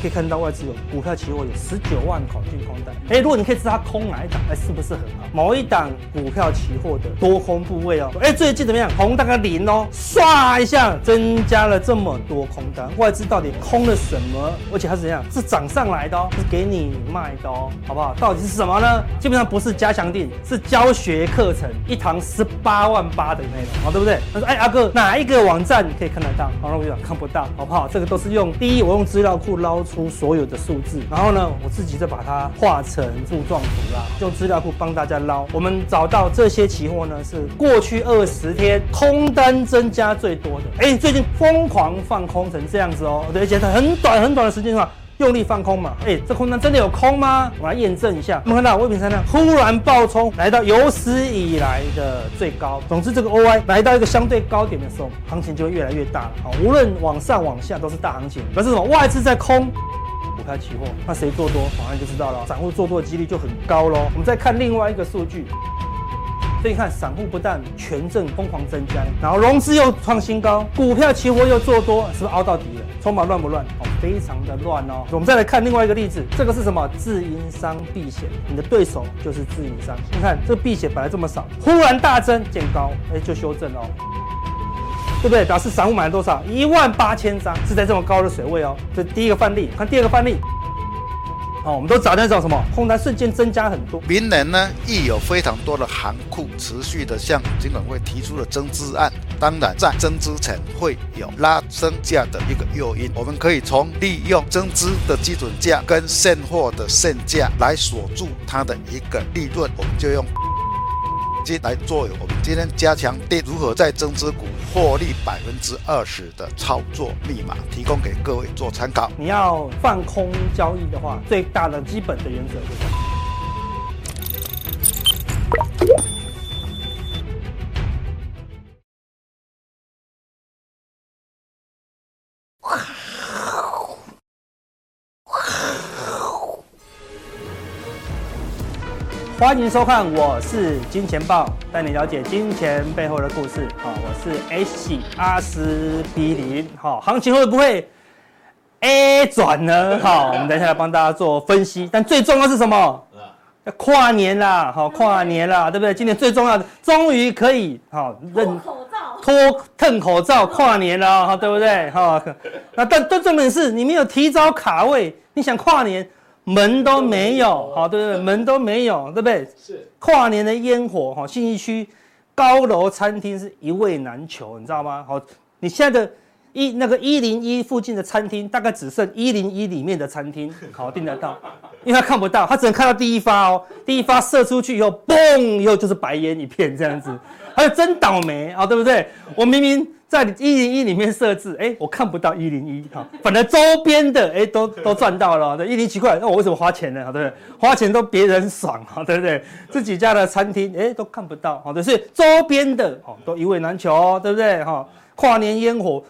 可以看到外资有股票期货有十九万口进空单。哎，如果你可以知道它空哪一档，哎，是不是很好？某一档股票期货的多空部位哦，哎，最近怎么样？红大概零哦，唰一下增加了这么多空单，外资到底空了什么？而且它是怎样？是涨上来的哦，是给你卖的哦，好不好？到底是什么呢？基本上不是加强錠，是教学课程，一堂十八万八的内容，好，对不对？他说，哎，阿哥，哪一个网站可以看得到？好，那我就讲看不到，好不好？这个都是用第一，我用资料库捞出所有的数字，然后呢，我自己再把它画成柱状图啦，用资料库帮大家捞。我们找到这些期货呢，是过去二十天空单增加最多的。哎，最近疯狂放空成这样子哦，而且它很短很短的时间上，用力放空嘛。哎，这空单真的有空吗？我来验证一下。我们看到未平仓量忽然暴冲，来到有史以来的最高。总之，这个 OI 来到一个相对高点的时候，行情就会越来越大了。好，无论往上往下都是大行情。表示什么？外资在空。股票期货，那谁做多，马上就知道了。散户做多的几率就很高喽。我们再看另外一个数据，所以你看，散户不但权证疯狂增加，然后融资又创新高，股票期货又做多，是不是凹到底了？筹码乱不乱？哦，非常的乱哦。我们再来看另外一个例子，这个是什么？自营商避险，你的对手就是自营商。你看这个避险本来这么少，忽然大增见高，哎，就修正哦。对不对？表示散户买了多少？一万八千张，是在这么高的水位哦。这第一个范例，看第二个范例。哦，我们都找在找什么空单瞬间增加很多。明年呢，亦有非常多的行库持续的向金管会提出了增资案。当然，在增资前会有拉升价的一个诱因。我们可以从利用增资的基准价跟现货的现价来锁住它的一个利润。我们就用。来作为我们今天加强对如何在增资股获利百分之二十的操作密码，提供给各位做参考。你要放空交易的话，最大的基本的原则是什么。欢迎收看，我是金钱豹，带你了解金钱背后的故事。好，我是 H 阿司匹林。好，行情会不会 A 转呢？好，我们等一下来帮大家做分析。但最重要是什么？要跨年啦，好，跨年啦，对不对？今年最重要的，终于可以好认口罩，脱褪口罩跨年了，哈，对不对？哈，那但但重点是你没有提早卡位，你想跨年？门都没有，好，对不对？门都没有，对不对？是跨年的烟火，哈，信义区高楼餐厅是一位难求，你知道吗？好，你现在的一那个一零一附近的餐厅，大概只剩一零一里面的餐厅好订得到，因为他看不到，他只能看到第一发哦，第一发射出去以后，嘣，以后就是白烟一片这样子，他就真倒霉啊，对不对？我明明。在一零一里面设置，哎，我看不到一零一，哈，反正周边的，哎，都都赚到了，对，一零奇怪，那我为什么花钱呢？对不对？花钱都别人爽，哈，对不对？自己家的餐厅，哎，都看不到，好的，所以周边的，哦，都一位难求，对不对？哈，跨年烟火，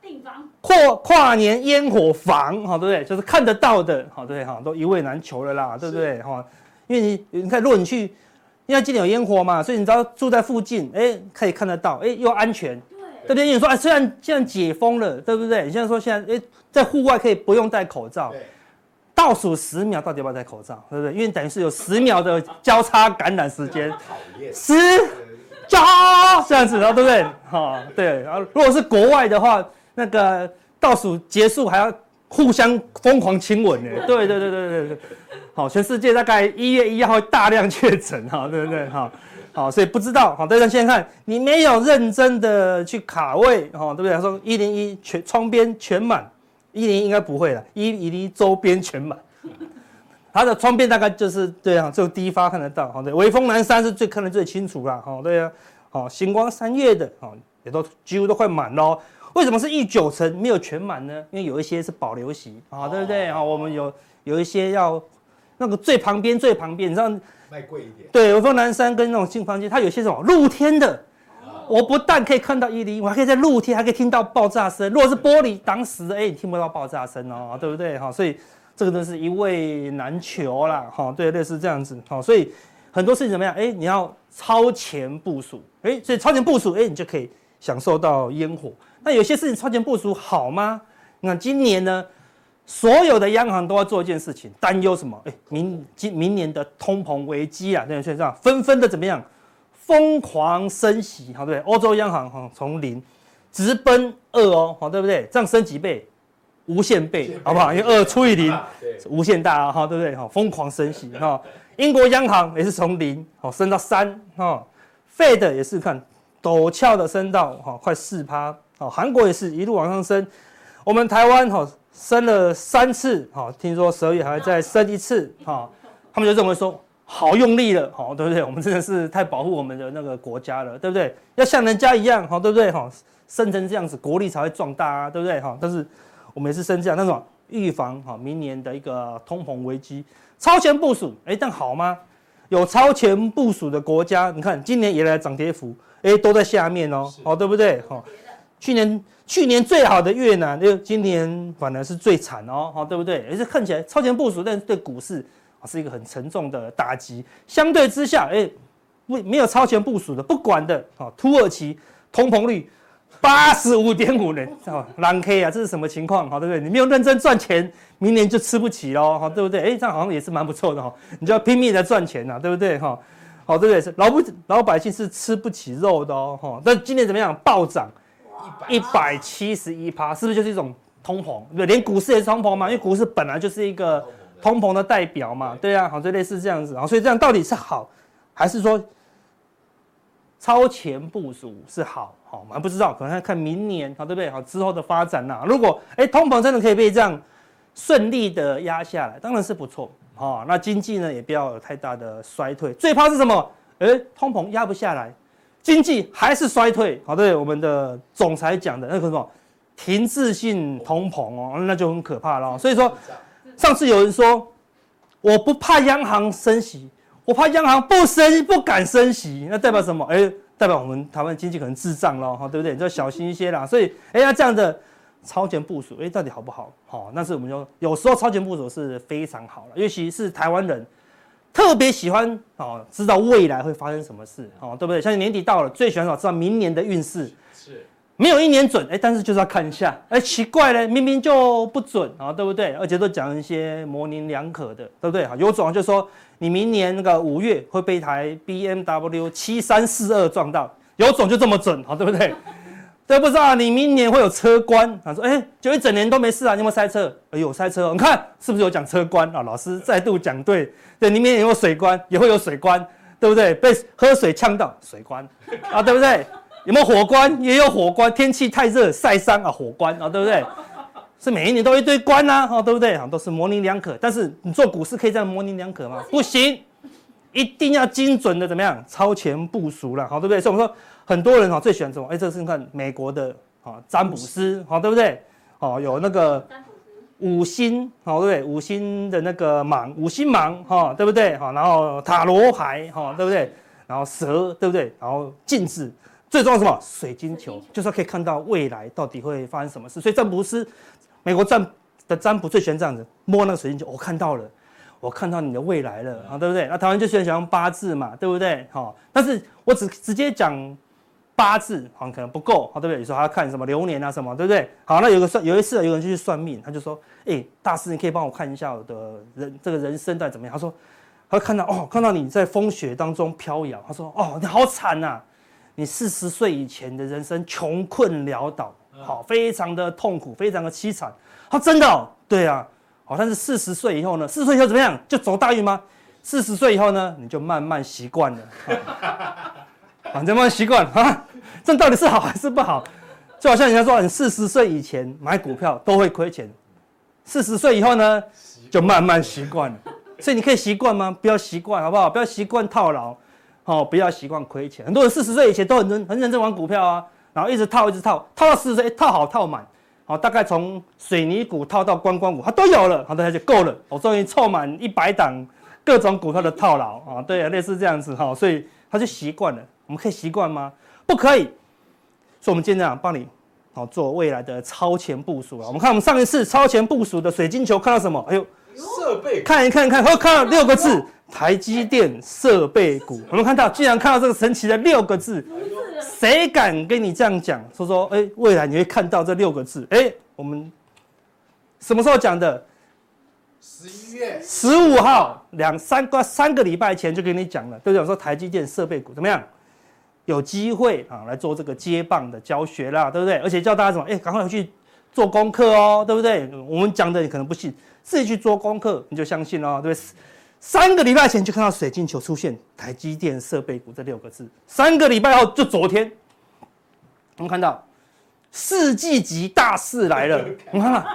订房跨跨年烟火房，好，对不对？就是看得到的，好，对，哈，都一位难求了啦，对不对？哈，因为你你看，如果你去，因为今年有烟火嘛，所以你知道住在附近，哎，可以看得到，哎，又安全。对不对？你说啊，虽然现在解封了，对不对？你现在说现在诶，在户外可以不用戴口罩，倒数十秒到底要不要戴口罩？对不对？因为等于是有十秒的交叉感染时间，十九这样子，然后对不对？哈，对。然后如果是国外的话，那个倒数结束还要互相疯狂亲吻呢。对对对对对对。好，全世界大概一月一号会大量确诊，哈，对不对？哈。好，所以不知道。好，大家现在看，你没有认真的去卡位，哈，对不对？他说一零一全窗边全满，一零一应该不会了，一零一周边全满。它的窗边大概就是这样，就第一发看得到。好，对，微风南山是最看得最清楚啦。好，对啊，好，星光三月的，好，也都几乎都快满喽。为什么是一九成没有全满呢？因为有一些是保留席，啊，对不对？好，我们有有一些要那个最旁边最旁边，你知道。卖贵一点，对，我说南山跟那种新房间，它有些什么露天的，哦、我不但可以看到一零一，我还可以在露天还可以听到爆炸声。如果是玻璃挡死的，哎，你听不到爆炸声哦，对不对？哈，所以这个都是一位难求啦，哈，对，类似这样子，好，所以很多事情怎么样？哎，你要超前部署，哎，所以超前部署，哎，你就可以享受到烟火。那有些事情超前部署好吗？那今年呢？所有的央行都要做一件事情，担忧什么？哎，明今明年的通膨危机啊，这样纷纷的怎么样？疯狂升息，好对不对？欧洲央行哈从零直奔二哦，好对不对？这样升几倍？无限倍，好不好？因为二除以零，无限大啊，哈对不对？哈疯狂升息哈。英国央行也是从零好升到三哈，Fed 也是看陡峭的升到哈快四趴，好，韩国也是一路往上升。我们台湾哈升了三次，哈，听说十二月还会再升一次，哈，他们就认为说。好用力了，好，对不对？我们真的是太保护我们的那个国家了，对不对？要像人家一样，好，对不对？哈，升成这样子，国力才会壮大啊，对不对？哈，但是我们也是升这样，那种预防哈明年的一个通膨危机，超前部署，哎，但好吗？有超前部署的国家，你看今年以来涨跌幅，哎，都在下面哦，哦，对不对？哈，去年去年最好的越南，哎，今年反而是最惨哦，好，对不对？而且看起来超前部署，但是对股市。是一个很沉重的打击。相对之下，哎，没没有超前部署的，不管的，啊，土耳其通膨率八十五点五人，啊，蓝 K 啊，这是什么情况？好，对不对？你没有认真赚钱，明年就吃不起喽，哈，对不对？哎，这样好像也是蛮不错的哈，你就要拼命的赚钱呐，对不对？哈，好，对不对？是老不老百姓是吃不起肉的哦，哈。但今年怎么样？暴涨一百七十一趴，是不是就是一种通膨？对，连股市也是通膨嘛，因为股市本来就是一个。通膨的代表嘛，对啊，好，就类似这样子啊，所以这样到底是好，还是说超前部署是好？好，我们不知道，可能要看明年，好，对不对？好，之后的发展呐。如果哎，通膨真的可以被这样顺利的压下来，当然是不错。好，那经济呢也不要有太大的衰退。最怕是什么？哎，通膨压不下来，经济还是衰退。好，对，我们的总裁讲的那个什么停滞性通膨哦，那就很可怕了。所以说。上次有人说，我不怕央行升息，我怕央行不升不敢升息，那代表什么？哎、欸，代表我们台湾经济可能滞胀了，哈，对不对？你就要小心一些啦。所以，哎、欸，要这样的超前部署，哎、欸，到底好不好？好，那是我们就有时候超前部署是非常好了，尤其是台湾人特别喜欢哦，知道未来会发生什么事，哦，对不对？像年底到了，最喜欢知道明年的运势。是。没有一年准，哎，但是就是要看一下，哎，奇怪嘞，明明就不准啊，对不对？而且都讲一些模棱两可的，对不对？有种就说你明年那个五月会被一台 BMW 七三四二撞到，有种就这么准，好，对不对？都，不知道你明年会有车关，他说，哎，就一整年都没事啊，你有没有塞车？哎呦，塞车，你看是不是有讲车关啊？老师再度讲对，对，你明年有水关，也会有水关，对不对？被喝水呛到，水关啊，对不对？有没有火关？也有火关。天气太热晒伤啊，火关啊，对不对？是每一年都一堆关呐，啊，对不对？都是模棱两可。但是你做股市可以这样模棱两可吗？不行，一定要精准的怎么样？超前部署了，好，对不对？所以我们说很多人哈最喜欢什么？哎，这是看美国的啊占卜师，好，对不对？哦，有那个五星，好，对不对？五星的那个芒，五星芒，哈，对不对？好，然后塔罗牌，哈，对不对？然后蛇，对不对？然后镜子。最重要是什么？水晶球，就是可以看到未来到底会发生什么事。所以占卜师，美国占的占卜最喜欢这样子，摸那个水晶球，我看到了，我看到你的未来了啊，对不对？那台湾就喜欢讲八字嘛，对不对？好，但是我只直接讲八字，好像可能不够，好，对不对？有时候还要看什么流年啊什么，对不对？好，那有个算，有一次有人就去算命，他就说，哎，大师，你可以帮我看一下我的人这个人生到底怎么样？他说，他看到哦，看到你在风雪当中飘摇，他说，哦，你好惨呐。你四十岁以前的人生穷困潦倒，好，非常的痛苦，非常的凄惨。他，真的哦，对啊，好，但是四十岁以后呢？四十岁以后怎么样？就走大运吗？四十岁以后呢？你就慢慢习惯了，反正慢慢习惯啊。这到底是好还是不好？就好像人家说，你四十岁以前买股票都会亏钱，四十岁以后呢，就慢慢习惯了。所以你可以习惯吗？不要习惯，好不好？不要习惯套牢。哦，不要习惯亏钱。很多人四十岁以前都很认很认真玩股票啊，然后一直套一直套，套到四十岁套好套满，好，大概从水泥股套到观光股，它都有了，好，大家就够了。我终于凑满一百档各种股票的套牢啊，对啊，类似这样子哈，所以他就习惯了。我们可以习惯吗？不可以。所以我们今天啊帮你好做未来的超前部署啊。我们看我们上一次超前部署的水晶球看到什么？哎呦，设备，看一看一看，哦，看到六个字。台积电设备股，我们看到，居然看到这个神奇的六个字，谁敢跟你这样讲？说说，哎，未来你会看到这六个字？哎，我们什么时候讲的？十一月十五号，两三个三个礼拜前就跟你讲了，对不对？我说台积电设备股怎么样？有机会啊来做这个接棒的教学啦，对不对？而且叫大家什么？哎，赶快回去做功课哦，对不对？我们讲的你可能不信，自己去做功课你就相信哦，对不对？三个礼拜前就看到水晶球出现台积电设备股这六个字，三个礼拜后就昨天，我们看到世纪级大事来了，你看看。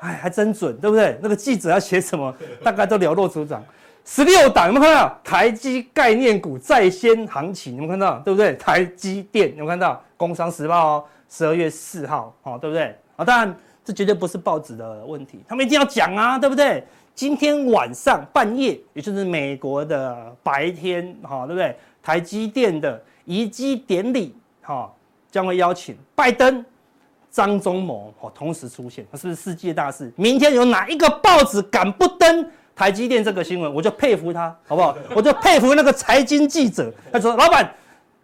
哎，还真准，对不对？那个记者要写什么，大概都了若指掌。十六档有没有看到？台积概念股在先行情，有没有看到？对不对？台积电有没有看到？工商时报哦，十二月四号，哦，对不对？啊，当然这绝对不是报纸的问题，他们一定要讲啊，对不对？今天晚上半夜，也就是美国的白天，哈，对不对？台积电的移机典礼，哈，将会邀请拜登。张忠谋哦，同时出现，是不是世界大事？明天有哪一个报纸敢不登台积电这个新闻，我就佩服他，好不好？我就佩服那个财经记者。他说：“老板，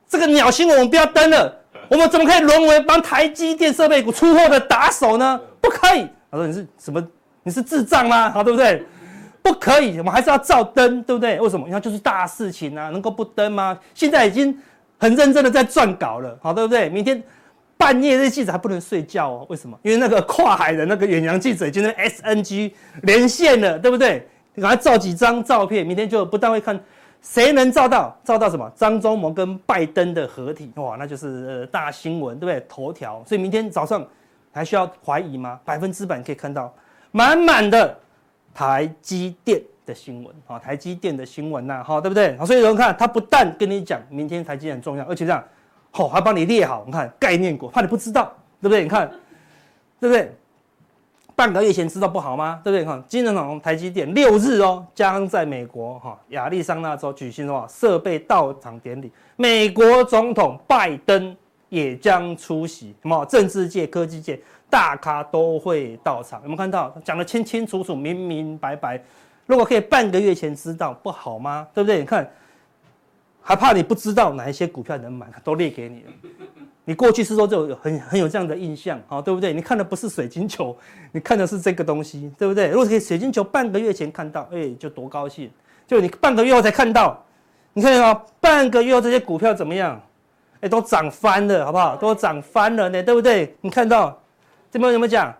这个鸟新闻我们不要登了，我们怎么可以沦为帮台积电设备股出货的打手呢？不可以。”他说：“你是什么？你是智障吗？好，对不对？不可以，我们还是要照登，对不对？为什么？你看就是大事情啊，能够不登吗？现在已经很认真的在撰稿了，好，对不对？明天。”半夜这些记者还不能睡觉哦？为什么？因为那个跨海的那个远洋记者已经跟 SNG 连线了，对不对？你赶快照几张照片，明天就不但会看谁能照到，照到什么？张忠谋跟拜登的合体，哇，那就是大新闻，对不对？头条。所以明天早上还需要怀疑吗？百分之百可以看到满满的台积电的新闻啊，台积电的新闻呐，好，对不对？所以有人看他不但跟你讲明天台积电很重要，而且这样。哦，还帮你列好，你看概念股，怕你不知道，对不对？你看，对不对？半个月前知道不好吗？对不对？你看，今日从台积电六日哦，将在美国哈亚利桑那州举行的话设备到场典礼，美国总统拜登也将出席，什么政治界、科技界大咖都会到场，有没有看到？讲得清清楚楚、明明白白。如果可以半个月前知道，不好吗？对不对？你看。还怕你不知道哪一些股票能买，都列给你了。你过去是说就有很很有这样的印象，好，对不对？你看的不是水晶球，你看的是这个东西，对不对？如果可以水晶球半个月前看到，哎，就多高兴。就你半个月后才看到，你看啊，半个月后这些股票怎么样？哎，都涨翻了，好不好？都涨翻了呢，对不对？你看到这边有没有讲？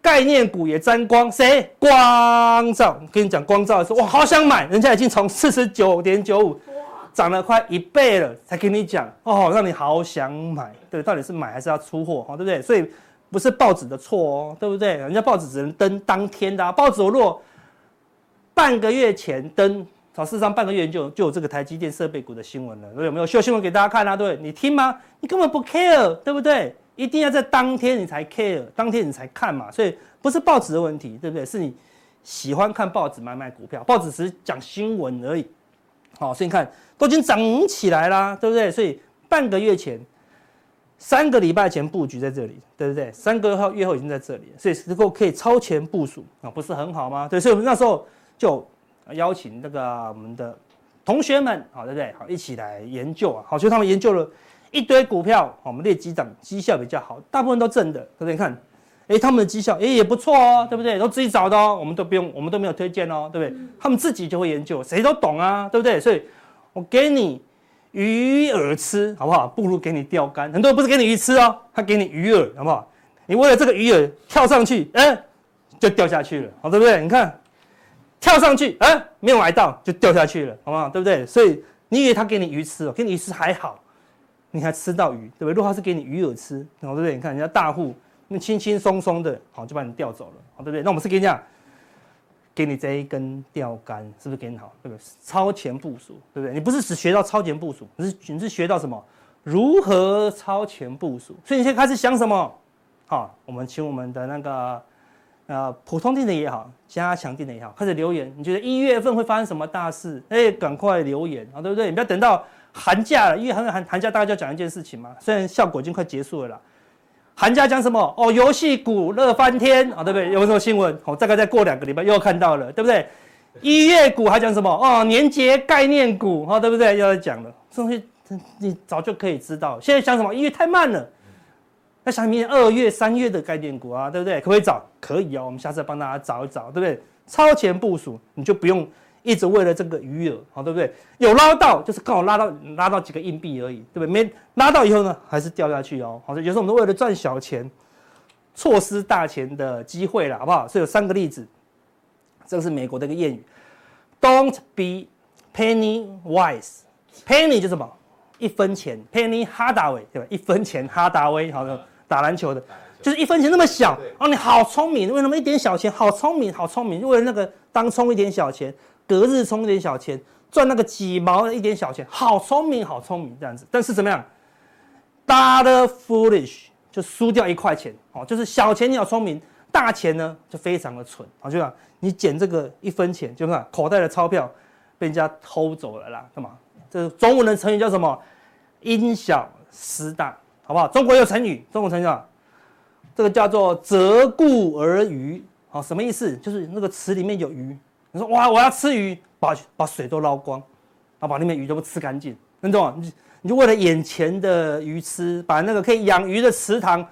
概念股也沾光，谁？光照。跟你讲光照的时候，哇，好想买，人家已经从四十九点九五。涨了快一倍了，才跟你讲哦，让你好想买，对，到底是买还是要出货，对不对？所以不是报纸的错哦，对不对？人家报纸只能登当天的，啊，报纸如果半个月前登，早事实上半个月就就有这个台积电设备股的新闻了，有没有秀新闻给大家看啊？对，你听吗？你根本不 care，对不对？一定要在当天你才 care，当天你才看嘛，所以不是报纸的问题，对不对？是你喜欢看报纸买卖股票，报纸只是讲新闻而已。好，所以你看都已经涨起来啦，对不对？所以半个月前、三个礼拜前布局在这里，对不对？三个月后月后已经在这里，所以如果可以超前部署啊，不是很好吗？对，所以我们那时候就邀请那个我们的同学们，好，对不对？好，一起来研究啊。好，所以他们研究了一堆股票，我们列几档绩效比较好，大部分都正的，对不对？你看。哎，他们的绩效哎也不错哦，对不对？都自己找的哦，我们都不用，我们都没有推荐哦，对不对？他们自己就会研究，谁都懂啊，对不对？所以，我给你鱼饵吃，好不好？不如给你钓竿。很多人不是给你鱼吃哦，他给你鱼饵，好不好？你为了这个鱼饵跳上去，哎，就掉下去了，好，对不对？你看，跳上去，哎，没有买到，就掉下去了，好不好？对不对？所以你以为他给你鱼吃哦，给你鱼吃还好，你还吃到鱼，对不对？如果他是给你鱼饵吃，好，对不对？你看人家大户。那轻轻松松的，好就把你钓走了，好对不对？那我们是给你讲，给你这一根钓竿，是不是给你好？对不对？超前部署，对不对？你不是只学到超前部署，你是你是学到什么？如何超前部署？所以你现在开始想什么？好，我们请我们的那个呃普通錠的也好，加强錠的也好，开始留言。你觉得一月份会发生什么大事？哎，赶快留言啊，对不对？你不要等到寒假了，因为寒寒寒假大家就要讲一件事情嘛。虽然效果已经快结束了啦。寒假讲什么？哦，游戏股热翻天啊，对不对？有什么新闻？哦，大概再过两个礼拜又要看到了，对不对？一月股还讲什么？哦，年节概念股，哈，对不对？又要讲了，这东西你早就可以知道。现在讲什么？一月太慢了，那想明年二月、三月的概念股啊，对不对？可不可以找？可以哦，我们下次帮大家找一找，对不对？超前部署，你就不用一直为了这个余额，好，对不对？有拉到就是刚好拉到拉到几个硬币而已，对不对？没拉到以后呢，还是掉下去哦。好，有时候我们都为了赚小钱，错失大钱的机会了，好不好？所以有三个例子，这个是美国的一个谚语：Don't be penny wise。penny 就什么？一分钱，penny hardaway，对吧？一分钱哈达威，好的。打篮球的，就是一分钱那么小哦，你好聪明，为什么一点小钱好聪明，好聪明，为了那个当冲一点小钱，隔日充一点小钱，赚那个几毛的一点小钱，好聪明，好聪明这样子。但是怎么样，dollar foolish 就输掉一块钱哦，就是小钱你好聪明，大钱呢就非常的蠢啊，就像你捡这个一分钱，就看口袋的钞票被人家偷走了啦，干嘛？这中文的成语叫什么？因小失大。好不好？中国有成语，中国成语啊，这个叫做择故而渔。好，什么意思？就是那个词里面有鱼，你说哇，我要吃鱼，把把水都捞光，然后把那边鱼都吃干净，你懂吗？你你就为了眼前的鱼吃，把那个可以养鱼的池塘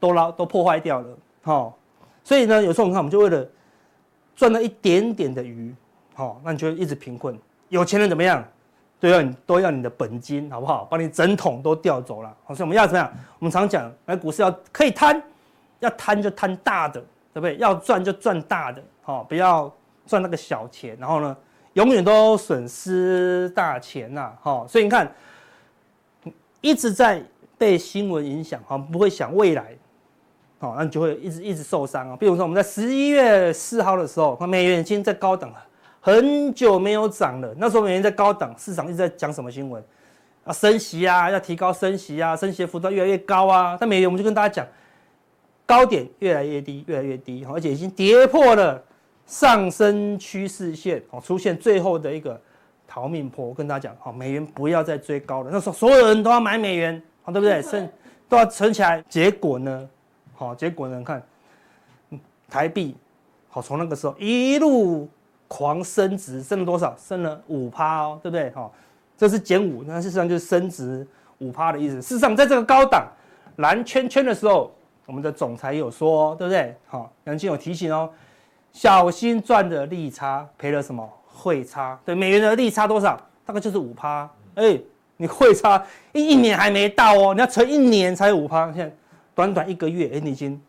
都捞都破坏掉了。好，所以呢，有时候你看，我们就为了赚了一点点的鱼，好，那你就一直贫困。有钱人怎么样？都要你都要你的本金，好不好？把你整桶都调走了。好，所以我们要怎么样？我们常讲，来股市要可以贪，要贪就贪大的，对不对？要赚就赚大的，好，不要赚那个小钱。然后呢，永远都损失大钱呐，好。所以你看，一直在被新闻影响，哈，不会想未来，好，那你就会一直一直受伤啊。比如说我们在十一月四号的时候，美元已经在高等了。很久没有涨了，那时候美元在高档，市场一直在讲什么新闻？啊，升息啊，要提高升息啊，升息的幅度越来越高啊。但美元我们就跟大家讲，高点越来越低，越来越低，而且已经跌破了上升趋势线，哦，出现最后的一个逃命坡。我跟大家讲，好，美元不要再追高了。那时候所有人都要买美元，好，对不对？剩都要存起来。结果呢？好，结果呢？看台币，好，从那个时候一路。狂升值，升了多少？升了五趴哦，对不对？好，这是减五，那事实上就是升值五趴的意思。事实上，在这个高档蓝圈圈的时候，我们的总裁有说，对不对？好，杨金有提醒哦，小心赚的利差赔了什么汇差？对，美元的利差多少？大概就是五趴。哎，你汇差一一年还没到哦，你要存一年才五趴。现在短短一个月，哎，你已经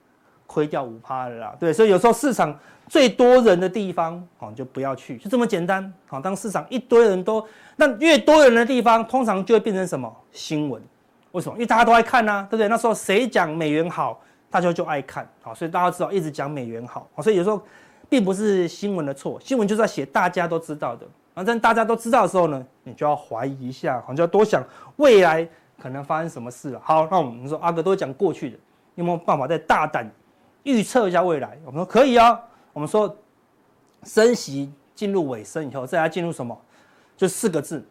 亏掉五趴了啦。对，所以有时候市场。最多人的地方，好，就不要去，就这么简单。好，当市场一堆人都，那越多人的地方，通常就会变成什么新闻？为什么？因为大家都爱看呐、啊，对不对？那时候谁讲美元好，大家就爱看，好，所以大家知道一直讲美元好，所以有时候并不是新闻的错，新闻就是要写大家都知道的。反正大家都知道的时候呢，你就要怀疑一下，好，就要多想未来可能发生什么事了。好，那我们说阿哥都讲过去的，有没有办法再大胆预测一下未来？我们说可以啊。我们说，升息进入尾声以后，再来进入什么？就四个字，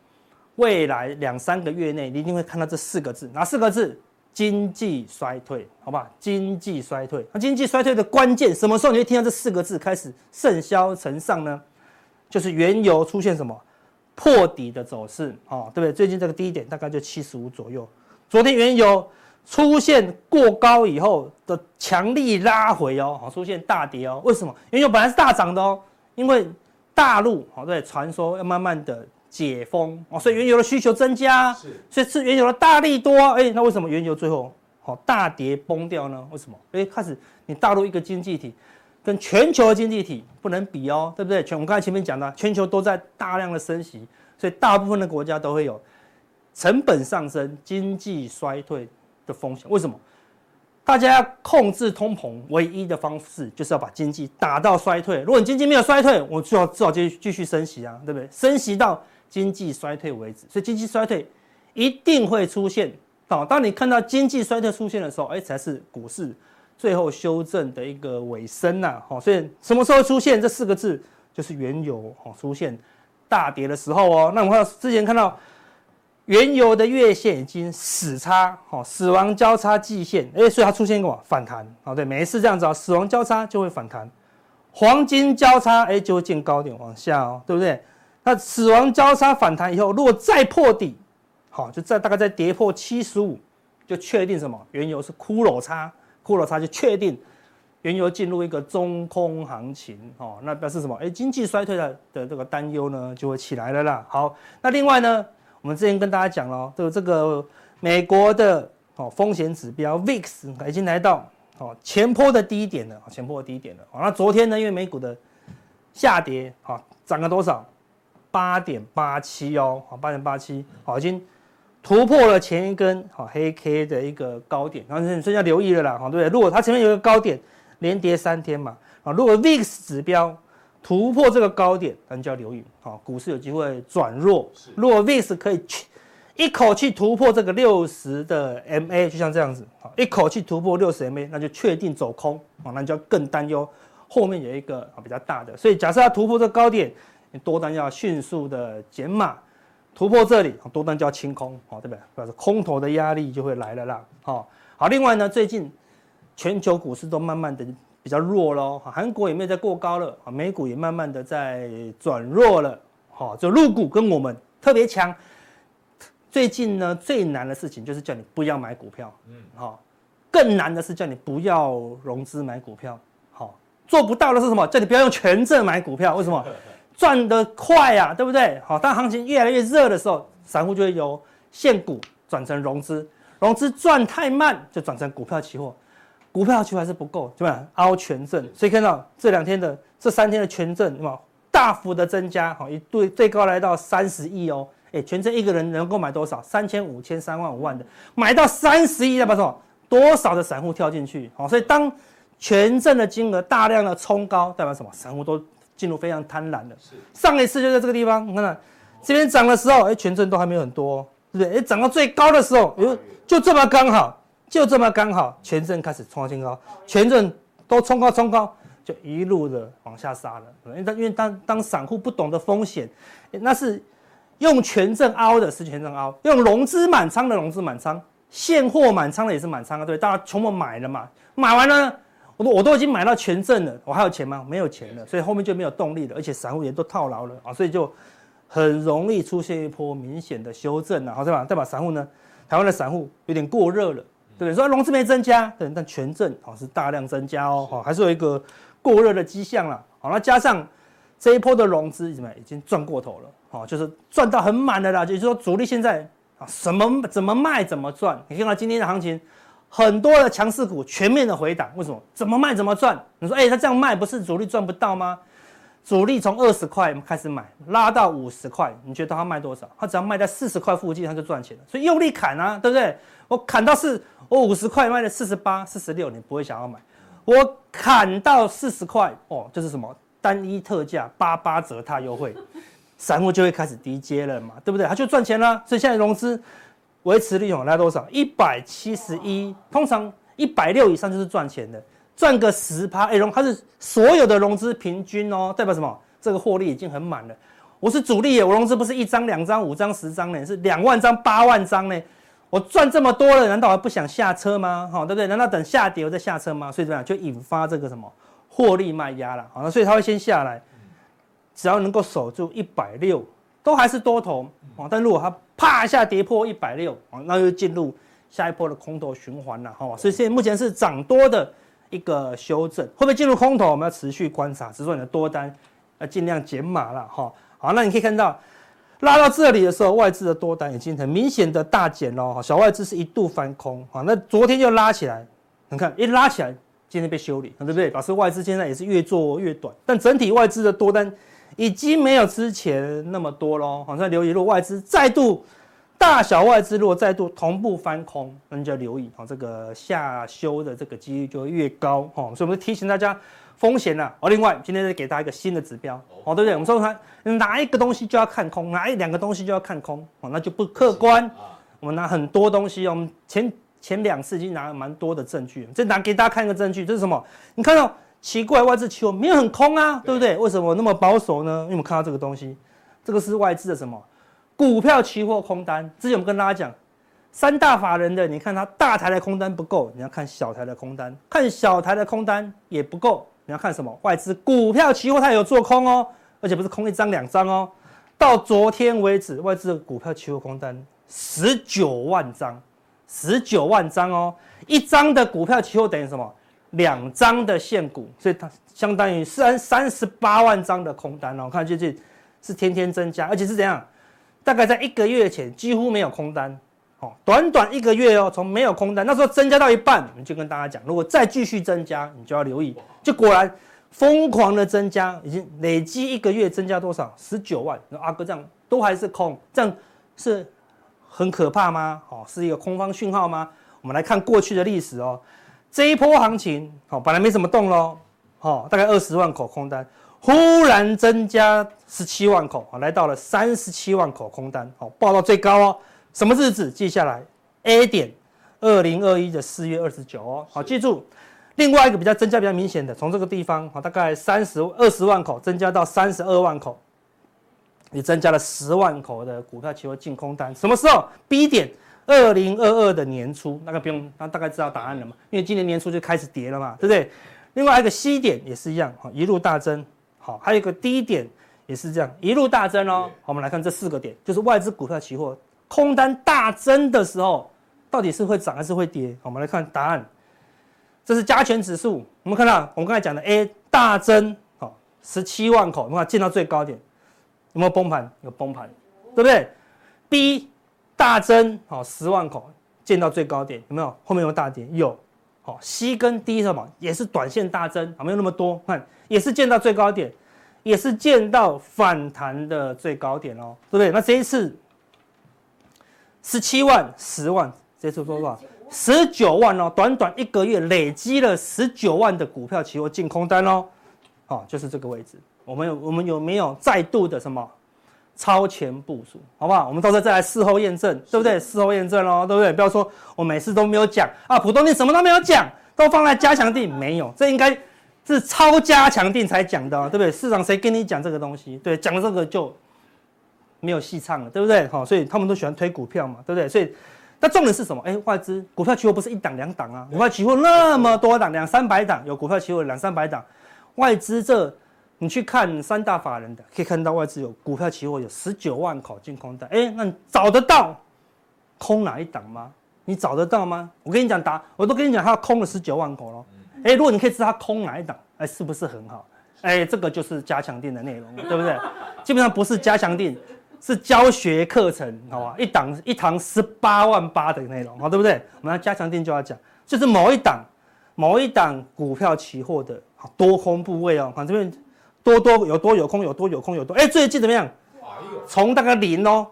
未来两三个月内，你一定会看到这四个字。哪四个字？经济衰退，好吧？经济衰退。那经济衰退的关键，什么时候你会听到这四个字开始甚嚣尘上呢？就是原油出现什么破底的走势，哦，对不对？最近这个低点大概就七十五左右。昨天原油。出现过高以后的强力拉回哦，好，出现大跌哦。为什么？原油本来是大涨的哦，因为大陆好对，传说要慢慢的解封哦，所以原油的需求增加，是，所以是原油的大力多。哎，那为什么原油最后好大跌崩掉呢？为什么？哎，开始你大陆一个经济体跟全球的经济体不能比哦，对不对？全我们刚才前面讲的，全球都在大量的升息，所以大部分的国家都会有成本上升、经济衰退。的风险为什么？大家要控制通膨，唯一的方式就是要把经济打到衰退。如果你经济没有衰退，我最好至少继续继续升息啊，对不对？升息到经济衰退为止。所以经济衰退一定会出现。好，当你看到经济衰退出现的时候，哎，才是股市最后修正的一个尾声呐。好，所以什么时候出现这四个字，就是原油哦出现大跌的时候哦。那我们看到之前看到。原油的月线已经死叉，好，死亡交叉季线，哎，所以它出现过反弹，好，对，每一次这样子啊，死亡交叉就会反弹，黄金交叉，哎，就会见高点往下哦，对不对？那死亡交叉反弹以后，如果再破底，好，就再大概再跌破七十五，就确定什么？原油是骷髅差，骷髅差就确定原油进入一个中空行情哦。那表示什么？哎，经济衰退的的这个担忧呢就会起来了啦。好，那另外呢，我们之前跟大家讲了，这个这个美国的哦风险指标 VIX 已经来到哦前波的低点了，前波的低点了。那昨天呢，因为美股的下跌，哈，涨了多少？八点八七哦，好，八点八七，好，已经突破了前一根好黑 K 的一个高点，然后你所以要留意了啦，好，对不对？如果它前面有一个高点，连跌三天嘛，啊，如果 VIX 指标突破这个高点，那你就要留意，好，股市有机会转弱。如果 VIX 可以去一口气突破这个六十的 MA，就像这样子，好，一口气突破六十 MA，那就确定走空，啊，那你就要更担忧后面有一个啊比较大的，所以假设它突破这个高点。多单要迅速的减码，突破这里，多单就要清空，好，对不对？表示空头的压力就会来了啦，好，好。另外呢，最近全球股市都慢慢的比较弱喽，韩国也没有再过高了，啊，美股也慢慢的在转弱了，好，就入股跟我们特别强。最近呢，最难的事情就是叫你不要买股票，嗯，好，更难的是叫你不要融资买股票，好，做不到的是什么？叫你不要用权证买股票，为什么？赚得快呀、啊，对不对？好，当行情越来越热的时候，散户就会由现股转成融资，融资赚太慢就转成股票期货，股票期货还是不够，对吧？凹权证，所以看到这两天的这三天的权证，对吧？大幅的增加，好，一对最高来到三十亿哦，哎，权证一个人能够买多少？三千、五千、三万、五万的，买到三十亿，代表什么？多少的散户跳进去？好，所以当权证的金额大量的冲高，代表什么？散户都。进入非常贪婪的，上一次就在这个地方，你看看，这边涨的时候，哎，权证都还没有很多，对不对？哎，涨到最高的时候，哎，就这么刚好，就这么刚好，权证开始创新高，权证都冲高冲高，就一路的往下杀了。因为当因为当当散户不懂得风险，那是用权证凹的是权证凹，用融资满仓的融资满仓，现货满仓的也是满仓啊，对，大家全部买了嘛，买完了。我都我都已经买到全证了，我还有钱吗？没有钱了，所以后面就没有动力了，而且散户也都套牢了啊，所以就很容易出现一波明显的修正了，好，对吧？代表散户呢，台湾的散户有点过热了，对不对？说融资没增加，对，但权证好是大量增加哦，好，还是有一个过热的迹象啦，好，那加上这一波的融资怎么？已经赚过头了，好，就是赚到很满的啦，就是说主力现在啊什么怎么卖怎么赚，你看到今天的行情。很多的强势股全面的回档，为什么？怎么卖怎么赚？你说，哎、他这样卖不是主力赚不到吗？主力从二十块开始买，拉到五十块，你觉得他卖多少？他只要卖在四十块附近，他就赚钱了。所以用力砍啊，对不对？我砍到四，我五十块卖了四十八、四十六，你不会想要买。我砍到四十块，哦，就是什么单一特价八八折大优惠，散户就会开始低接了嘛，对不对？他就赚钱了。所以现在融资。维持利用来多少？一百七十一，通常一百六以上就是赚钱的，赚个十趴。哎，融它是所有的融资平均哦，代表什么？这个获利已经很满了。我是主力耶，我融资不是一张、两张、五张、十张呢，是两万张、八万张呢。我赚这么多了，难道还不想下车吗？哈，对不对？难道等下跌我再下车吗？所以怎么样？就引发这个什么获利卖压了。好，那所以它会先下来，只要能够守住一百六，都还是多头。哦，但如果它啪一下跌破一百六，那就进入下一波的空头循环了，哈。所以现在目前是涨多的一个修正，会不会进入空头？我们要持续观察，只是说你的多单要尽量减码了，哈。好，那你可以看到拉到这里的时候，外资的多单已经很明显的大减了，哈。小外资是一度翻空，啊，那昨天就拉起来，你看一拉起来，今天被修理，对不对？表示外资现在也是越做越短，但整体外资的多单。已经没有之前那么多喽，好像留意，如果外资再度大小外资如果再度同步翻空，那你就要留意，这个下修的这个几率就会越高，哦所以我们提醒大家风险了。哦，另外今天再给大家一个新的指标，哦，对不对？我们说它哪一个东西就要看空，哪一两个东西就要看空，哦，那就不客观。我们拿很多东西，我们前前两次已经拿了蛮多的证据，这拿给大家看一个证据，这是什么？你看到？奇怪，外资期货没有很空啊，对不对？为什么那么保守呢？因为我们看到这个东西，这个是外资的什么？股票期货空单。之前我们跟大家讲，三大法人的，你看它大台的空单不够，你要看小台的空单；看小台的空单也不够，你要看什么？外资股票期货它有做空哦，而且不是空一张两张哦。到昨天为止，外资的股票期货空单十九万张，十九万张哦，一张的股票期货等于什么？两张的现股，所以它相当于三三十八万张的空单哦。看最近是天天增加，而且是怎样？大概在一个月前几乎没有空单，哦，短短一个月哦，从没有空单那时候增加到一半，我们就跟大家讲，如果再继续增加，你就要留意，就果然。疯狂的增加，已经累积一个月增加多少？十九万。阿哥这样都还是空，这样是很可怕吗？哦，是一个空方讯号吗？我们来看过去的历史哦。这一波行情，哦，本来没怎么动喽，哦，大概二十万口空单，忽然增加十七万口，来到了三十七万口空单，哦，报到最高哦。什么日子？记下来，A 点，二零二一的四月二十九哦，好，记住。另外一个比较增加比较明显的，从这个地方好大概三十二十万口增加到三十二万口，也增加了十万口的股票期货净空单。什么时候？B 点，二零二二的年初，那个不用，那大概知道答案了嘛？因为今年年初就开始跌了嘛，对不对？另外一个 C 点也是一样，哈一路大增。好，还有一个 D 点也是这样，一路大增哦。好，我们来看这四个点，就是外资股票期货空单大增的时候，到底是会涨还是会跌？我们来看答案。这是加权指数，我们看到我们刚才讲的 A 大增，好，十七万口，我们看见到最高点，有没有崩盘？有崩盘，对不对？B 大增，好，十万口见到最高点，有没有？后面有大跌？有，好，C 跟 D 什么？也是短线大增啊，没有那么多，看也是见到最高点，也是见到反弹的最高点哦，对不对？那这一次十七万、十万，这次多少？十九万哦，短短一个月累积了十九万的股票期货净空单哦，好，就是这个位置。我们有我们有没有再度的什么超前部署？好不好？我们到时候再来事后验证，对不对？事后验证哦，对不对？不要说我每次都没有讲啊，普通店什么都没有讲，都放在加强錠没有，这应该是超加强錠才讲的，对不对？市场谁跟你讲这个东西？对，讲了这个就没有戏唱了，对不对？好，所以他们都喜欢推股票嘛，对不对？所以。那重点是什么？哎，外资股票期货不是一档两档啊，股票期货那么多档，两三百档，有股票期货两三百档，外资这你去看三大法人的，可以看到外资有股票期货有十九万口净空单，哎，那你找得到空哪一档吗？你找得到吗？我跟你讲答，我都跟你讲，他空了十九万口咯。哎，如果你可以知道他空哪一档，哎，是不是很好？哎，这个就是加强錠的内容，对不对？基本上不是加强錠。是教学课程，好吧？一档一堂十八万八的内容，好，对不对？我们要加强錠就要讲，就是某一档某一档股票期货的多空部位哦，看这边多多有多有空有多有空有多，哎，最近怎么样？从大概零哦，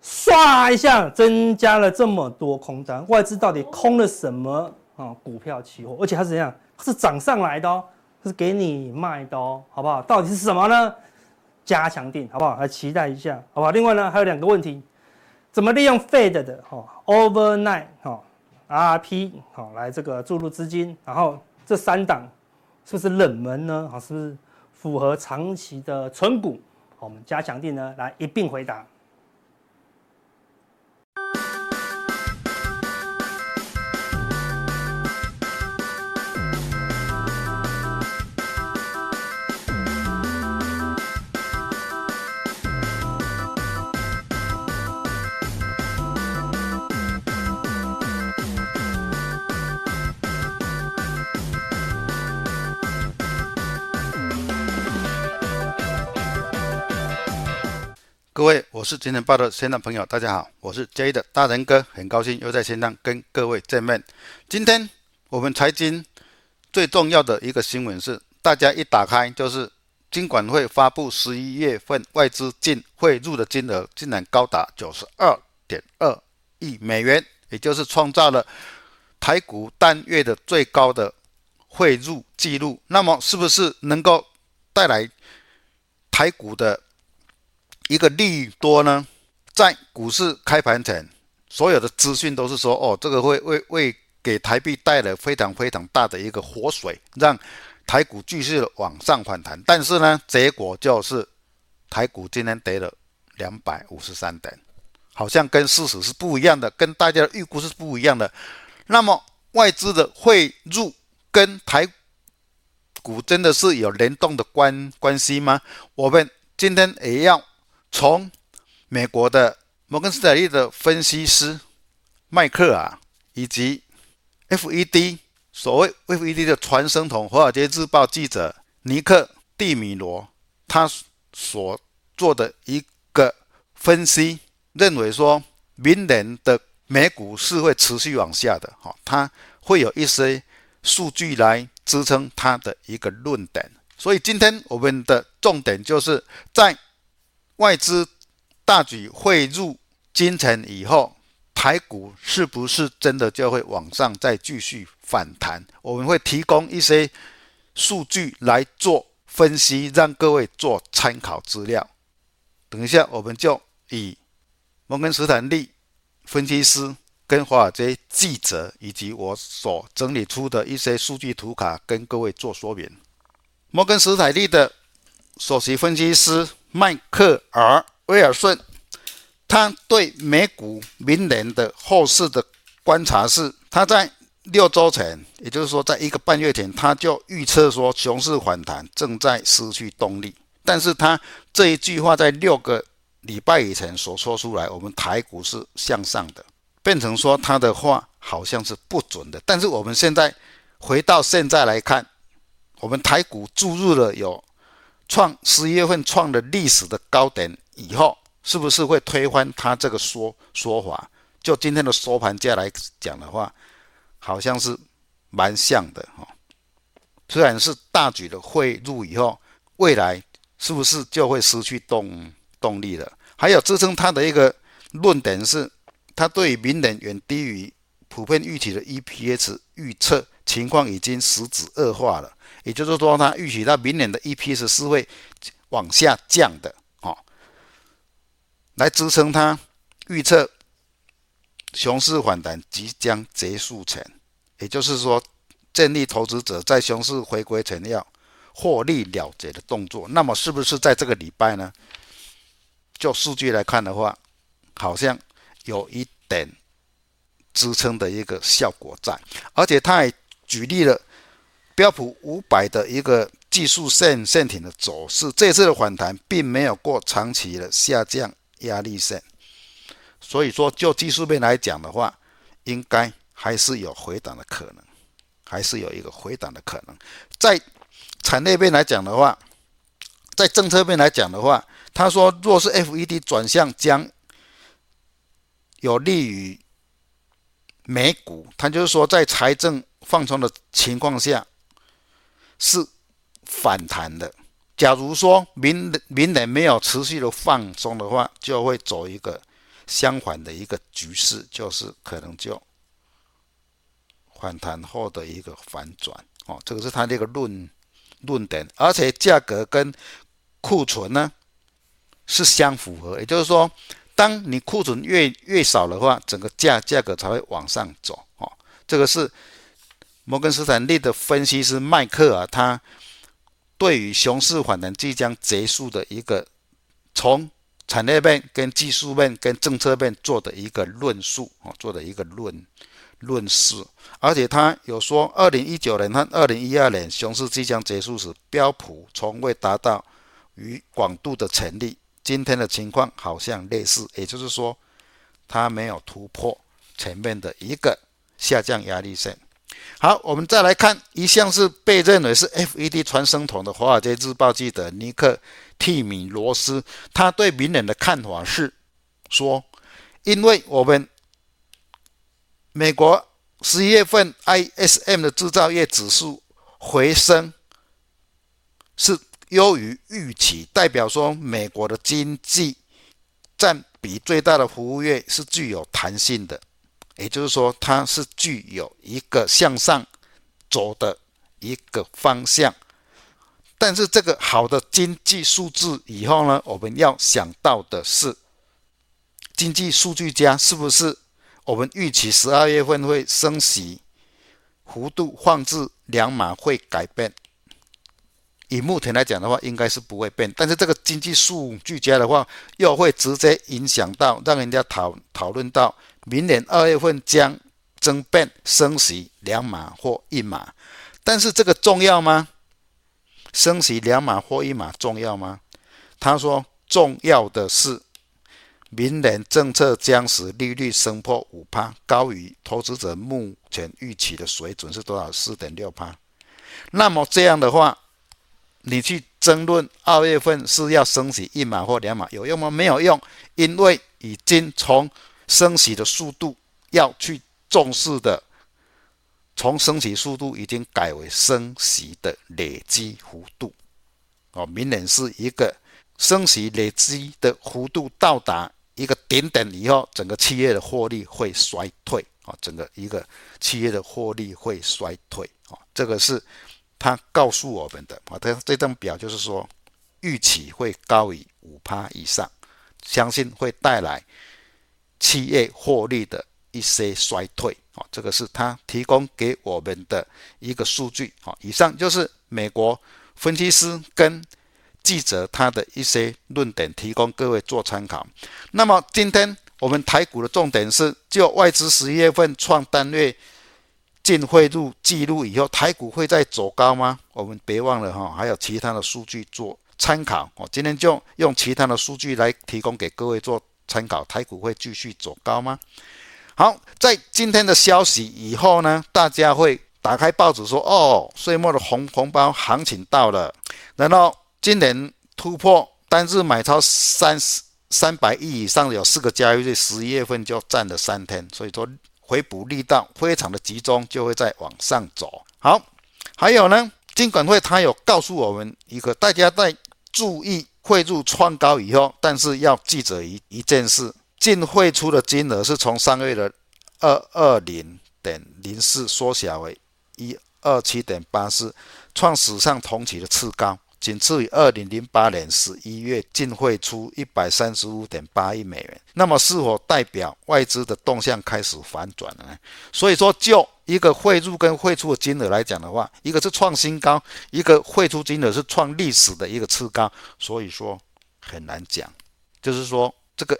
唰一下增加了这么多空单，外资到底空了什么啊？股票期货，而且它是怎样？是涨上来的哦，是给你卖的哦，好不好？到底是什么呢？加强定好不好？来期待一下，好不好？另外呢，还有两个问题，怎么利用 Fed 的哈 overnight 哈 RP 好来这个注入资金，然后这三档是不是冷门呢？好，是不是符合长期的存股？我们加强定呢来一并回答。各位，我是今天报的线上朋友，大家好，我是 J 的大仁哥，很高兴又在线上跟各位见面。今天我们财经最重要的一个新闻是，大家一打开就是金管会发布十一月份外资净汇入的金额竟然高达九十二点二亿美元，也就是创造了台股单月的最高的汇入记录。那么，是不是能够带来台股的？一个利多呢，在股市开盘前，所有的资讯都是说，哦，这个会为为给台币带来非常非常大的一个活水，让台股继续往上反弹。但是呢，结果就是台股今天跌了两百五十三点，好像跟事实是不一样的，跟大家的预估是不一样的。那么外资的汇入跟台股真的是有联动的关关系吗？我们今天也要。从美国的摩根士丹利的分析师迈克尔以及 FED 所谓 FED 的传声筒，《华尔街日报》记者尼克蒂米罗他所做的一个分析，认为说明年的美股是会持续往下的，哈，他会有一些数据来支撑他的一个论点。所以今天我们的重点就是在外资大举汇入金城以后，台股是不是真的就会往上再继续反弹？我们会提供一些数据来做分析，让各位做参考资料。等一下，我们就以摩根斯坦利分析师跟华尔街记者以及我所整理出的一些数据图卡，跟各位做说明。摩根斯坦利的首席分析师迈克尔·威尔逊，他对美股明年的后市的观察是，他在六周前，也就是说，在一个半月前，他就预测说，熊市反弹正在失去动力。但是他这一句话在六个礼拜以前所说出来，我们台股是向上的，变成说他的话好像是不准的。但是我们现在回到现在来看。我们台股注入了有创十一月份创了历史的高点以后，是不是会推翻他这个说说法？就今天的收盘价来讲的话，好像是蛮像的哈。虽然是大举的汇入以后，未来是不是就会失去动动力了？还有支撑他的一个论点是，他对于明年远低于普遍预期的 EPS 预测情况已经实质恶化了。也就是说，他预期到明年的 EPS 是会往下降的，哦，来支撑他预测熊市反弹即将结束前，也就是说，建立投资者在熊市回归前要获利了结的动作。那么，是不是在这个礼拜呢？就数据来看的话，好像有一点支撑的一个效果在，而且他还举例了。标普五百的一个技术线线体的走势，这次的反弹并没有过长期的下降压力线，所以说就技术面来讲的话，应该还是有回档的可能，还是有一个回档的可能。在产业面来讲的话，在政策面来讲的话，他说若是 FED 转向将有利于美股，他就是说在财政放松的情况下。是反弹的。假如说明明年没有持续的放松的话，就会走一个相反的一个局势，就是可能就反弹后的一个反转。哦，这个是他这个论论点，而且价格跟库存呢是相符合。也就是说，当你库存越越少的话，整个价价格才会往上走。哦，这个是。摩根斯坦利的分析师迈克尔，他对于熊市反弹即将结束的一个从产业面、跟技术面、跟政策面做的一个论述啊，做的一个论论述，而且他有说，二零一九年和二零一二年熊市即将结束时，标普从未达到与广度的成立。今天的情况好像类似，也就是说，他没有突破前面的一个下降压力线。好，我们再来看一项是被认为是 FED 传声筒的《华尔街日报》记者尼克蒂米罗斯，他对明年的看法是说，因为我们美国十一月份 ISM 的制造业指数回升是优于预期，代表说美国的经济占比最大的服务业是具有弹性的。也就是说，它是具有一个向上走的一个方向，但是这个好的经济数字以后呢，我们要想到的是，经济数据家是不是我们预期十二月份会升息幅度放置两码会改变？以目前来讲的话，应该是不会变，但是这个经济数据加的话，又会直接影响到让人家讨讨论到。明年二月份将增变升息两码或一码，但是这个重要吗？升息两码或一码重要吗？他说重要的是明年政策将使利率升破五趴，高于投资者目前预期的水准是多少？四点六趴。那么这样的话，你去争论二月份是要升息一码或两码有用吗？没有用，因为已经从升息的速度要去重视的，从升息速度已经改为升息的累积幅度。哦，明年是一个升息累积的幅度到达一个顶点以后，整个企业的获利会衰退。啊，整个一个企业的获利会衰退。啊，这个是。他告诉我们的啊，他这张表就是说，预期会高于五趴以上，相信会带来企业获利的一些衰退啊。这个是他提供给我们的一个数据啊。以上就是美国分析师跟记者他的一些论点，提供各位做参考。那么今天我们台股的重点是，就外资十一月份创单月。进汇入记录以后，台股会再走高吗？我们别忘了哈，还有其他的数据做参考。我今天就用其他的数据来提供给各位做参考。台股会继续走高吗？好，在今天的消息以后呢，大家会打开报纸说：“哦，岁末的红红包行情到了。”然后今年突破单日买超三三百亿以上的有四个交易日，十一月份就占了三天，所以说。回补力道非常的集中，就会再往上走。好，还有呢，金管会他有告诉我们一个，大家在注意汇入创高以后，但是要记着一一件事，净汇出的金额是从上个月的二二零点零四缩小为一二七点八四，创史上同期的次高。仅次于二零零八年十一月净汇出一百三十五点八亿美元，那么是否代表外资的动向开始反转了呢？所以说，就一个汇入跟汇出的金额来讲的话，一个是创新高，一个汇出金额是创历史的一个次高，所以说很难讲，就是说这个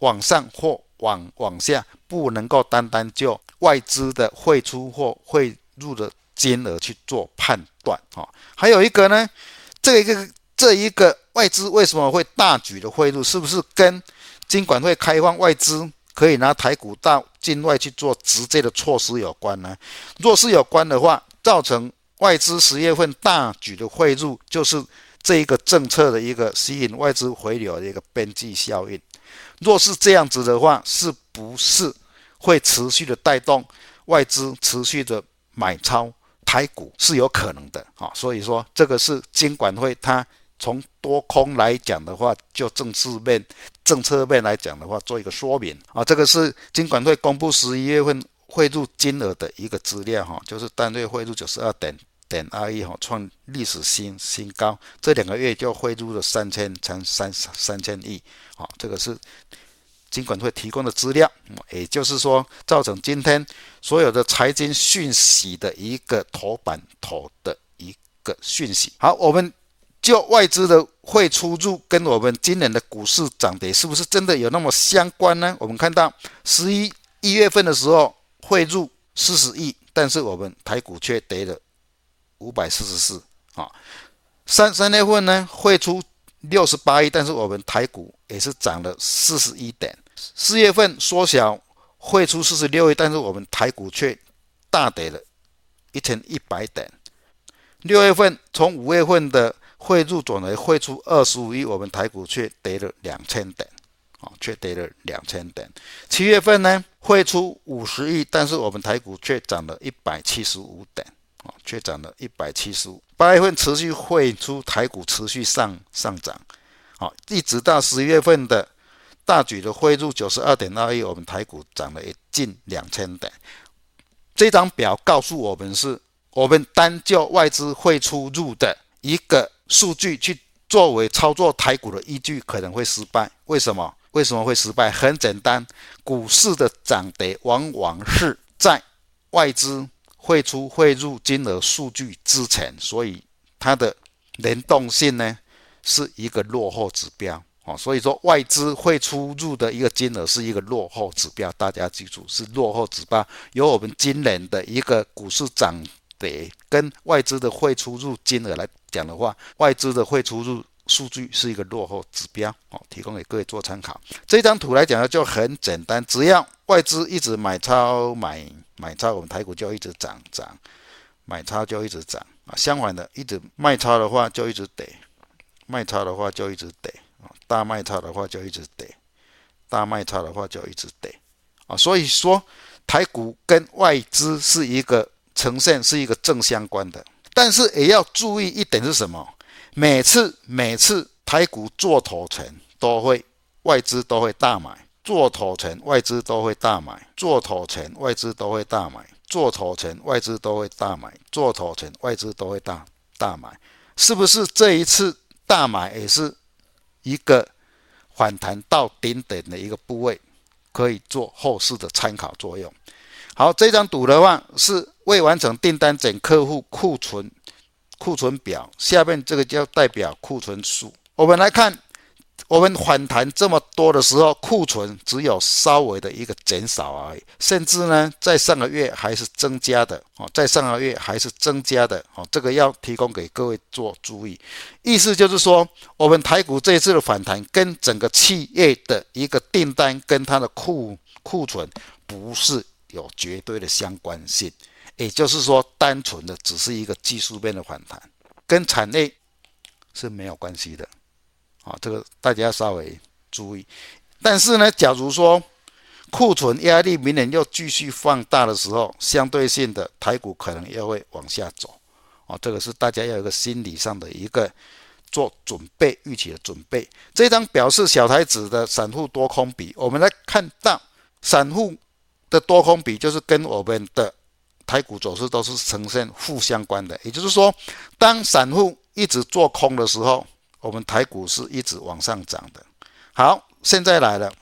往上或往往下不能够单单就外资的汇出或汇入的金额去做判断啊。还有一个呢？这一个这一个外资为什么会大举的汇入？是不是跟金管会开放外资可以拿台股到境外去做直接的措施有关呢？若是有关的话，造成外资十月份大举的汇入，就是这一个政策的一个吸引外资回流的一个边际效应。若是这样子的话，是不是会持续的带动外资持续的买超？台股是有可能的啊，所以说这个是金管会，它从多空来讲的话，就政治面、政策面来讲的话，做一个说明啊。这个是金管会公布十一月份汇入金额的一个资料哈，就是单月汇入九十二点点二亿哈，创历史新新高。这两个月就汇入了三千乘三三千亿啊，这个是。金管会提供的资料，也就是说，造成今天所有的财经讯息的一个头版头的一个讯息。好，我们就外资的汇出入跟我们今年的股市涨跌是不是真的有那么相关呢？我们看到十一一月份的时候汇入四十亿，但是我们台股却跌了五百四十四啊。三三月份呢汇出。六十八亿，但是我们台股也是涨了四十一点。四月份缩小汇出四十六亿，但是我们台股却大跌了一千一百点。六月份从五月份的汇入转为汇出二十五亿，我们台股却跌了两千点，啊，却跌了两千点。七月份呢，汇出五十亿，但是我们台股却涨了一百七十五点。啊却涨了一百七十五，八月份持续汇出，台股持续上上涨，好，一直到十一月份的大举的汇入九十二点二亿，我们台股涨了近两千点。这张表告诉我们是，我们单就外资汇出入的一个数据去作为操作台股的依据，可能会失败。为什么？为什么会失败？很简单，股市的涨跌往往是在外资。汇出汇入金额数据之前，所以它的联动性呢是一个落后指标啊。所以说外资汇出入的一个金额是一个落后指标，大家记住是落后指标。由我们今年的一个股市涨跌跟外资的汇出入金额来讲的话，外资的汇出入数据是一个落后指标哦，提供给各位做参考。这张图来讲呢，就很简单，只要外资一直买超买买超，我们台股就一直涨涨，买超就一直涨啊。相反的，一直卖超的话就一直跌，卖差的话就一直跌啊，大卖差的话就一直跌，大卖差的话就一直跌啊。所以说，台股跟外资是一个呈现是一个正相关的，但是也要注意一点是什么？每次每次台股做头前都会外资都会大买，做头前外资都会大买，做头前外资都会大买，做头前外资都会大买，做头前外资都会大大买，是不是这一次大买也是一个反弹到顶点的一个部位，可以做后市的参考作用？好，这张图的话是未完成订单整客户库存。库存表下面这个叫代表库存数。我们来看，我们反弹这么多的时候，库存只有稍微的一个减少而已，甚至呢，在上个月还是增加的哦，在上个月还是增加的哦，这个要提供给各位做注意。意思就是说，我们台股这一次的反弹跟整个企业的一个订单跟它的库库存不是有绝对的相关性。也就是说，单纯的只是一个技术面的反弹，跟产业是没有关系的，啊，这个大家稍微注意。但是呢，假如说库存压力明年又继续放大的时候，相对性的台股可能又会往下走，啊，这个是大家要有一个心理上的一个做准备、预期的准备。这张表示小台子的散户多空比，我们来看到散户的多空比就是跟我们的。台股走势都是呈现负相关的，也就是说，当散户一直做空的时候，我们台股是一直往上涨的。好，现在来了，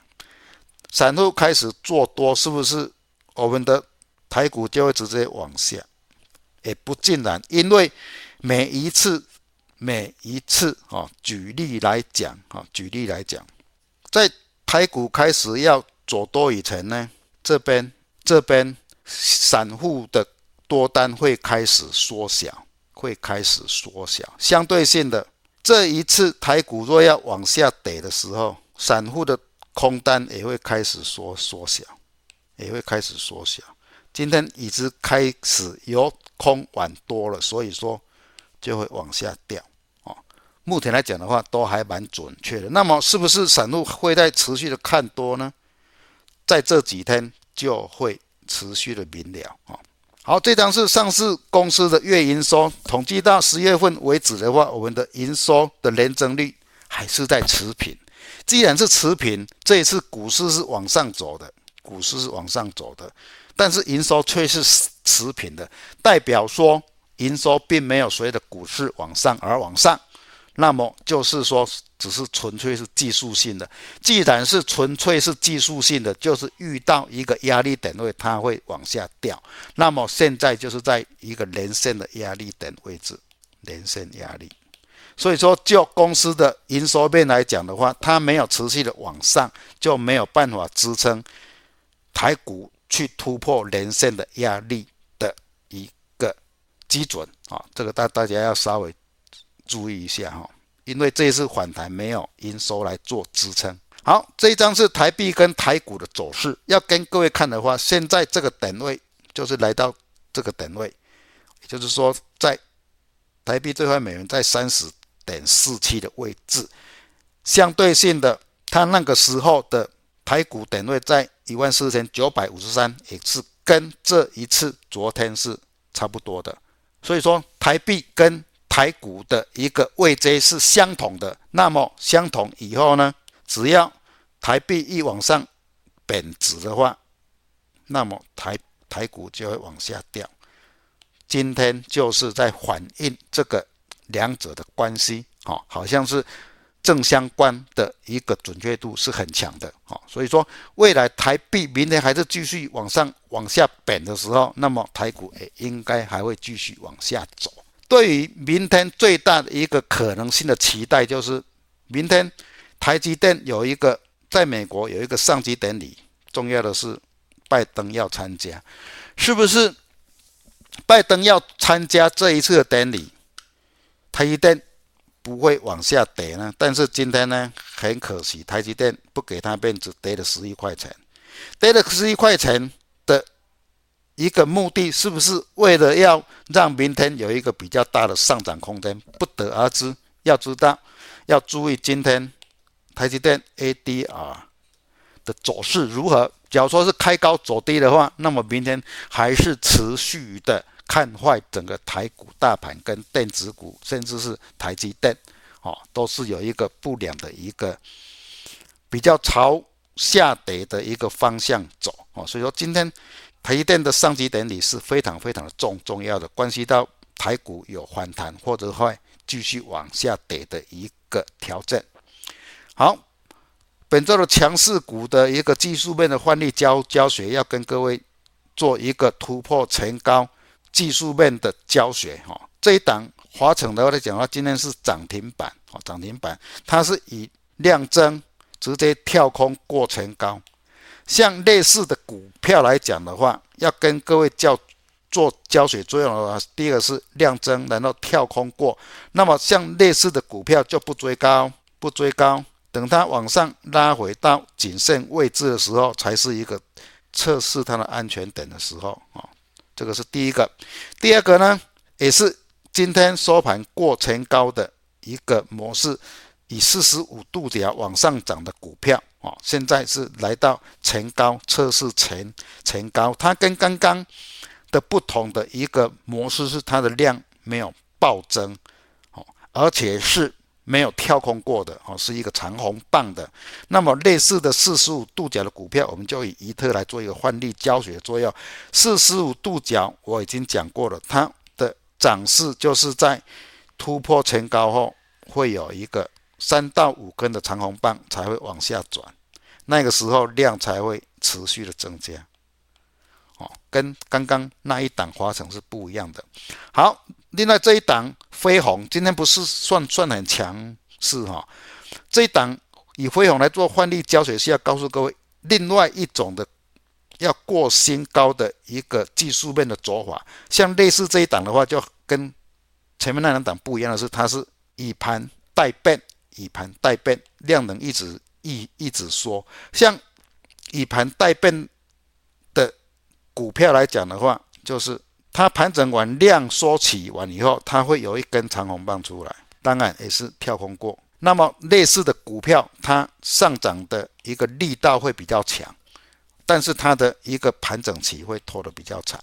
散户开始做多，是不是我们的台股就会直接往下？也不尽然，因为每一次每一次啊，举例来讲啊，举例来讲，在台股开始要走多以前呢，这边这边。散户的多单会开始缩小，会开始缩小。相对性的，这一次台股若要往下跌的时候，散户的空单也会开始缩缩小，也会开始缩小。今天已经开始由空往多了，所以说就会往下掉。哦，目前来讲的话，都还蛮准确的。那么，是不是散户会在持续的看多呢？在这几天就会。持续的明了啊，好，这张是上市公司的月营收统计到十月份为止的话，我们的营收的年增率还是在持平。既然是持平，这一次股市是往上走的，股市是往上走的，但是营收却是持平的，代表说营收并没有随着股市往上而往上。那么就是说，只是纯粹是技术性的。既然是纯粹是技术性的，就是遇到一个压力点位，它会往下掉。那么现在就是在一个连线的压力点位置，连线压力。所以说，就公司的营收面来讲的话，它没有持续的往上，就没有办法支撑台股去突破连线的压力的一个基准啊。这个大大家要稍微。注意一下哈，因为这一次反弹没有营收来做支撑。好，这一张是台币跟台股的走势，要跟各位看的话，现在这个点位就是来到这个点位，也就是说，在台币兑换美元在三十点四七的位置，相对性的，它那个时候的台股点位在一万四千九百五十三，也是跟这一次昨天是差不多的。所以说，台币跟台股的一个位阶是相同的，那么相同以后呢，只要台币一往上贬值的话，那么台台股就会往下掉。今天就是在反映这个两者的关系，哦，好像是正相关的一个准确度是很强的，哦，所以说未来台币明天还是继续往上往下贬的时候，那么台股也应该还会继续往下走。对于明天最大的一个可能性的期待，就是明天台积电有一个在美国有一个上机典礼，重要的是拜登要参加，是不是？拜登要参加这一次的典礼，台积电不会往下跌呢？但是今天呢，很可惜，台积电不给他面子，跌了十一块钱，跌了十一块钱一个目的，是不是为了要让明天有一个比较大的上涨空间？不得而知。要知道，要注意今天台积电 ADR 的走势如何。假如说是开高走低的话，那么明天还是持续的。看坏整个台股大盘跟电子股，甚至是台积电，哦，都是有一个不良的一个比较朝下跌的一个方向走，哦，所以说今天台积电的上击典礼是非常非常的重重要的，关系到台股有反弹或者会继续往下跌的一个调整。好，本周的强势股的一个技术面的范例教教学，要跟各位做一个突破前高。技术面的教学，哈，这一档华城的话来讲的话，今天是涨停板，哦，涨停板，它是以量增直接跳空过前高。像类似的股票来讲的话，要跟各位叫做教学作用的话，第一个是量增，然后跳空过。那么像类似的股票就不追高，不追高，等它往上拉回到谨慎位置的时候，才是一个测试它的安全点的时候，啊。这个是第一个，第二个呢，也是今天收盘过前高的一个模式，以四十五度角往上涨的股票哦，现在是来到前高测试前前高，它跟刚刚的不同的一个模式是它的量没有暴增，哦，而且是。没有跳空过的哦，是一个长红棒的。那么类似的四十五度角的股票，我们就以宜特来做一个换例教学作用。四十五度角我已经讲过了，它的涨势就是在突破前高后，会有一个三到五根的长红棒才会往下转，那个时候量才会持续的增加。哦，跟刚刚那一档华城是不一样的。好。另外这一档飞鸿今天不是算算很强势哈，这一档以飞鸿来做换例教学是要告诉各位，另外一种的要过新高的一个技术面的走法，像类似这一档的话，就跟前面那两档不一样的是，它是以盘带变，以盘带变，量能一直一一直缩，像以盘带变的股票来讲的话，就是。它盘整完量缩起完以后，它会有一根长红棒出来，当然也是跳空过。那么类似的股票，它上涨的一个力道会比较强，但是它的一个盘整期会拖得比较长。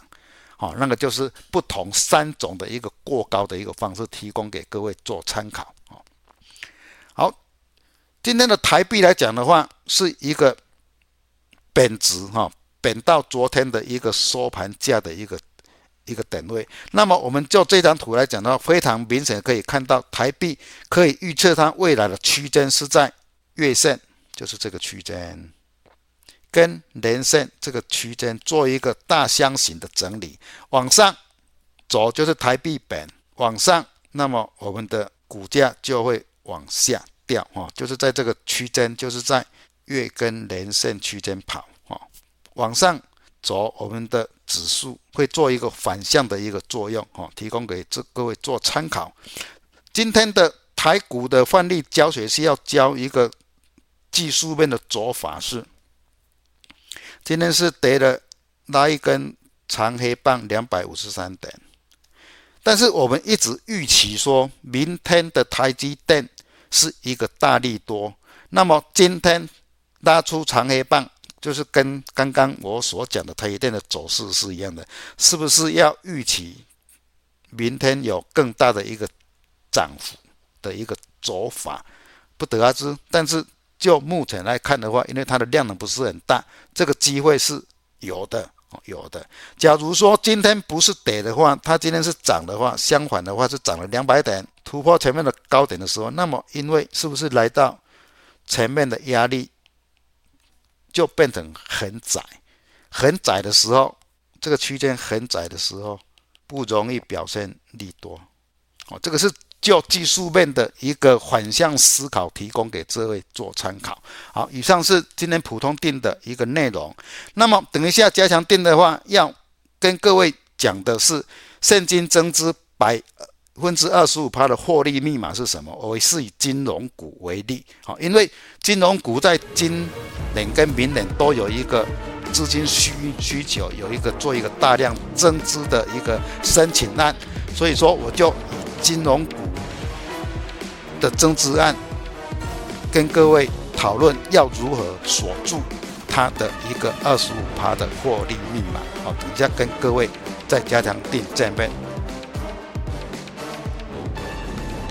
好，那个就是不同三种的一个过高的一个方式，提供给各位做参考。今天的台币来讲的话，是一个贬值哈，贬到昨天的一个收盘价的一个。一个点位，那么我们就这张图来讲的话，非常明显可以看到，台币可以预测它未来的区间是在月线，就是这个区间，跟连线这个区间做一个大箱型的整理，往上走就是台币贬，往上，那么我们的股价就会往下掉啊，就是在这个区间，就是在月跟连线区间跑啊，往上。走，我们的指数会做一个反向的一个作用，哈，提供给这各位做参考。今天的台股的范例教学是要教一个技术面的走法，是今天是跌了拉一根长黑棒两百五十三点，但是我们一直预期说明天的台积电是一个大利多，那么今天拉出长黑棒。就是跟刚刚我所讲的台积电的走势是一样的，是不是要预期明天有更大的一个涨幅的一个走法，不得而知。但是就目前来看的话，因为它的量能不是很大，这个机会是有的，有的。假如说今天不是跌的话，它今天是涨的话，相反的话是涨了两百点，突破前面的高点的时候，那么因为是不是来到前面的压力？就变成很窄，很窄的时候，这个区间很窄的时候，不容易表现利多。哦，这个是就技术面的一个反向思考，提供给这位做参考。好，以上是今天普通定的一个内容。那么等一下加强定的话，要跟各位讲的是现金增资百分之二十五趴的获利密码是什么？我是以金融股为例，好，因为金融股在今年跟明年都有一个资金需需求，有一个做一个大量增资的一个申请案，所以说我就以金融股的增资案跟各位讨论要如何锁住它的一个二十五趴的获利密码。好，等一下跟各位再加强定见面。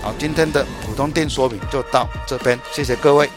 好，今天的普通店说明就到这边，谢谢各位。